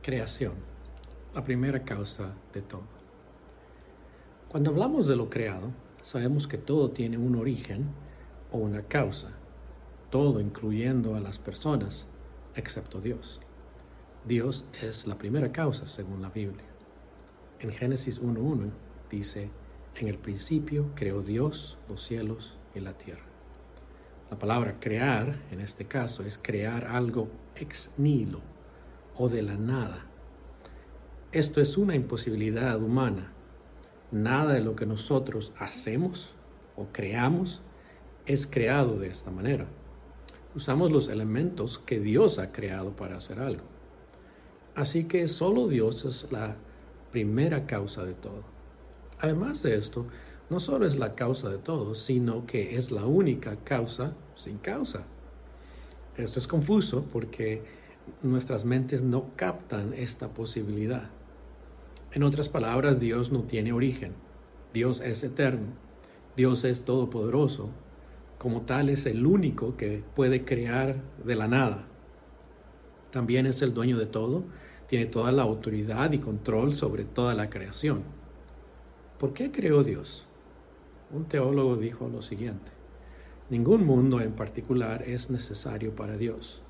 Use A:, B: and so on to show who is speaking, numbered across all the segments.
A: Creación, la primera causa de todo. Cuando hablamos de lo creado, sabemos que todo tiene un origen o una causa, todo incluyendo a las personas, excepto Dios. Dios es la primera causa según la Biblia. En Génesis 1.1 dice, en el principio creó Dios los cielos y la tierra. La palabra crear, en este caso, es crear algo ex nihilo o de la nada. Esto es una imposibilidad humana. Nada de lo que nosotros hacemos o creamos es creado de esta manera. Usamos los elementos que Dios ha creado para hacer algo. Así que solo Dios es la primera causa de todo. Además de esto, no solo es la causa de todo, sino que es la única causa sin causa. Esto es confuso porque nuestras mentes no captan esta posibilidad. En otras palabras, Dios no tiene origen. Dios es eterno. Dios es todopoderoso. Como tal es el único que puede crear de la nada. También es el dueño de todo. Tiene toda la autoridad y control sobre toda la creación. ¿Por qué creó Dios? Un teólogo dijo lo siguiente. Ningún mundo en particular es necesario para Dios.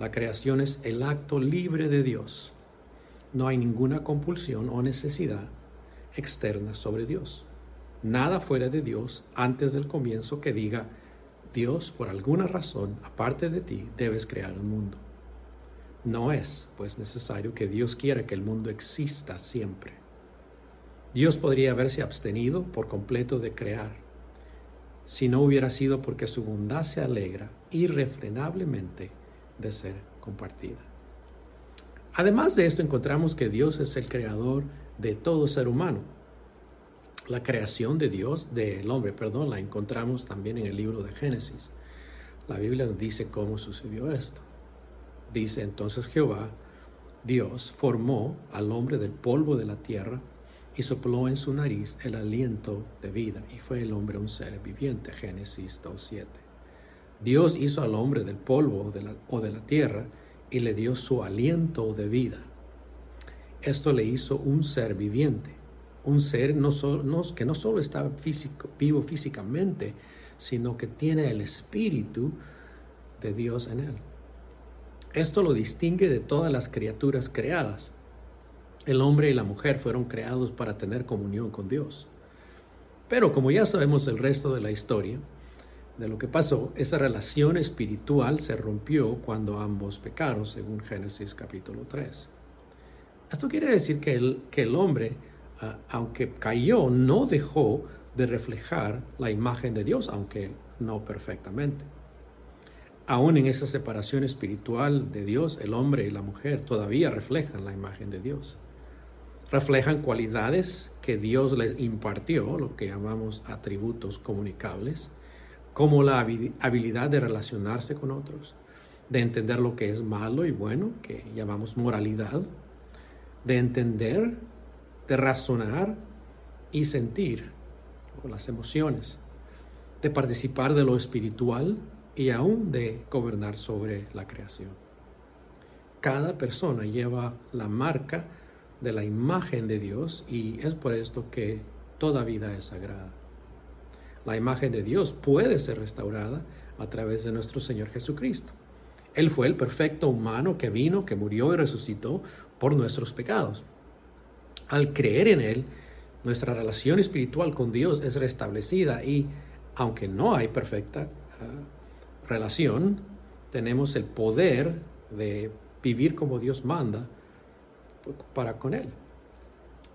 A: La creación es el acto libre de Dios. No hay ninguna compulsión o necesidad externa sobre Dios. Nada fuera de Dios antes del comienzo que diga, Dios, por alguna razón, aparte de ti, debes crear un mundo. No es, pues, necesario que Dios quiera que el mundo exista siempre. Dios podría haberse abstenido por completo de crear, si no hubiera sido porque su bondad se alegra irrefrenablemente de ser compartida. Además de esto, encontramos que Dios es el creador de todo ser humano. La creación de Dios, del hombre, perdón, la encontramos también en el libro de Génesis. La Biblia nos dice cómo sucedió esto. Dice entonces Jehová, Dios formó al hombre del polvo de la tierra y sopló en su nariz el aliento de vida, y fue el hombre un ser viviente. Génesis 2.7. Dios hizo al hombre del polvo o de la tierra y le dio su aliento de vida. Esto le hizo un ser viviente, un ser no que no solo está vivo físicamente, sino que tiene el espíritu de Dios en él. Esto lo distingue de todas las criaturas creadas. El hombre y la mujer fueron creados para tener comunión con Dios. Pero como ya sabemos el resto de la historia, de lo que pasó, esa relación espiritual se rompió cuando ambos pecaron, según Génesis capítulo 3. Esto quiere decir que el, que el hombre, ah, aunque cayó, no dejó de reflejar la imagen de Dios, aunque no perfectamente. Aún en esa separación espiritual de Dios, el hombre y la mujer todavía reflejan la imagen de Dios. Reflejan cualidades que Dios les impartió, lo que llamamos atributos comunicables, como la habilidad de relacionarse con otros, de entender lo que es malo y bueno, que llamamos moralidad, de entender, de razonar y sentir con las emociones, de participar de lo espiritual y aún de gobernar sobre la creación. Cada persona lleva la marca de la imagen de Dios y es por esto que toda vida es sagrada. La imagen de Dios puede ser restaurada a través de nuestro Señor Jesucristo. Él fue el perfecto humano que vino, que murió y resucitó por nuestros pecados. Al creer en Él, nuestra relación espiritual con Dios es restablecida y aunque no hay perfecta ah, relación, tenemos el poder de vivir como Dios manda para con Él.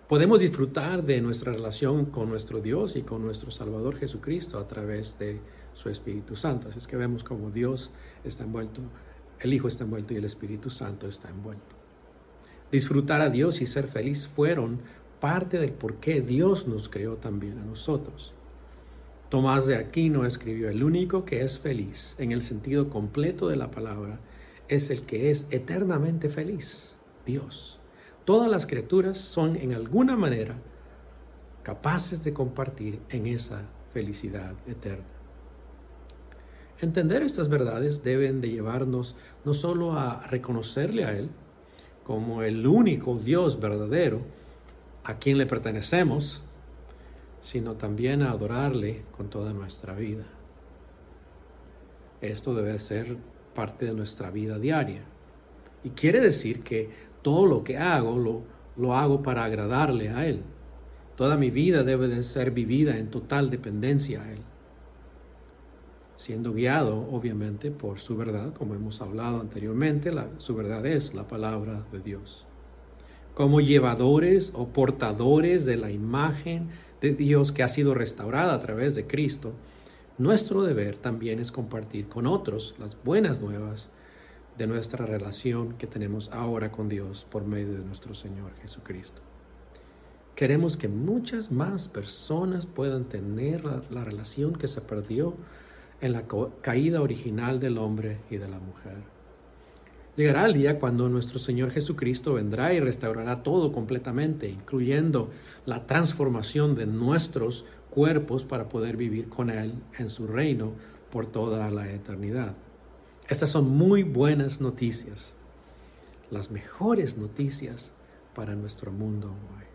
A: Podemos disfrutar de nuestra relación con nuestro Dios y con nuestro Salvador Jesucristo a través de su Espíritu Santo. Así es que vemos como Dios está envuelto, el Hijo está envuelto y el Espíritu Santo está envuelto. Disfrutar a Dios y ser feliz fueron parte del por qué Dios nos creó también a nosotros. Tomás de Aquino escribió, el único que es feliz en el sentido completo de la palabra es el que es eternamente feliz, Dios. Todas las criaturas son en alguna manera capaces de compartir en esa felicidad eterna. Entender estas verdades deben de llevarnos no solo a reconocerle a Él como el único Dios verdadero a quien le pertenecemos, sino también a adorarle con toda nuestra vida. Esto debe ser parte de nuestra vida diaria. Y quiere decir que todo lo que hago lo, lo hago para agradarle a Él. Toda mi vida debe de ser vivida en total dependencia a Él, siendo guiado obviamente por su verdad, como hemos hablado anteriormente, la, su verdad es la palabra de Dios. Como llevadores o portadores de la imagen de Dios que ha sido restaurada a través de Cristo, nuestro deber también es compartir con otros las buenas nuevas de nuestra relación que tenemos ahora con Dios por medio de nuestro Señor Jesucristo. Queremos que muchas más personas puedan tener la, relación que se perdió en la caída original del hombre y de la mujer. Llegará el día cuando nuestro Señor Jesucristo vendrá y restaurará todo completamente, incluyendo la transformación de nuestros cuerpos para poder vivir con Él en su reino por toda la eternidad. Estas son muy buenas noticias, las mejores noticias para nuestro mundo hoy.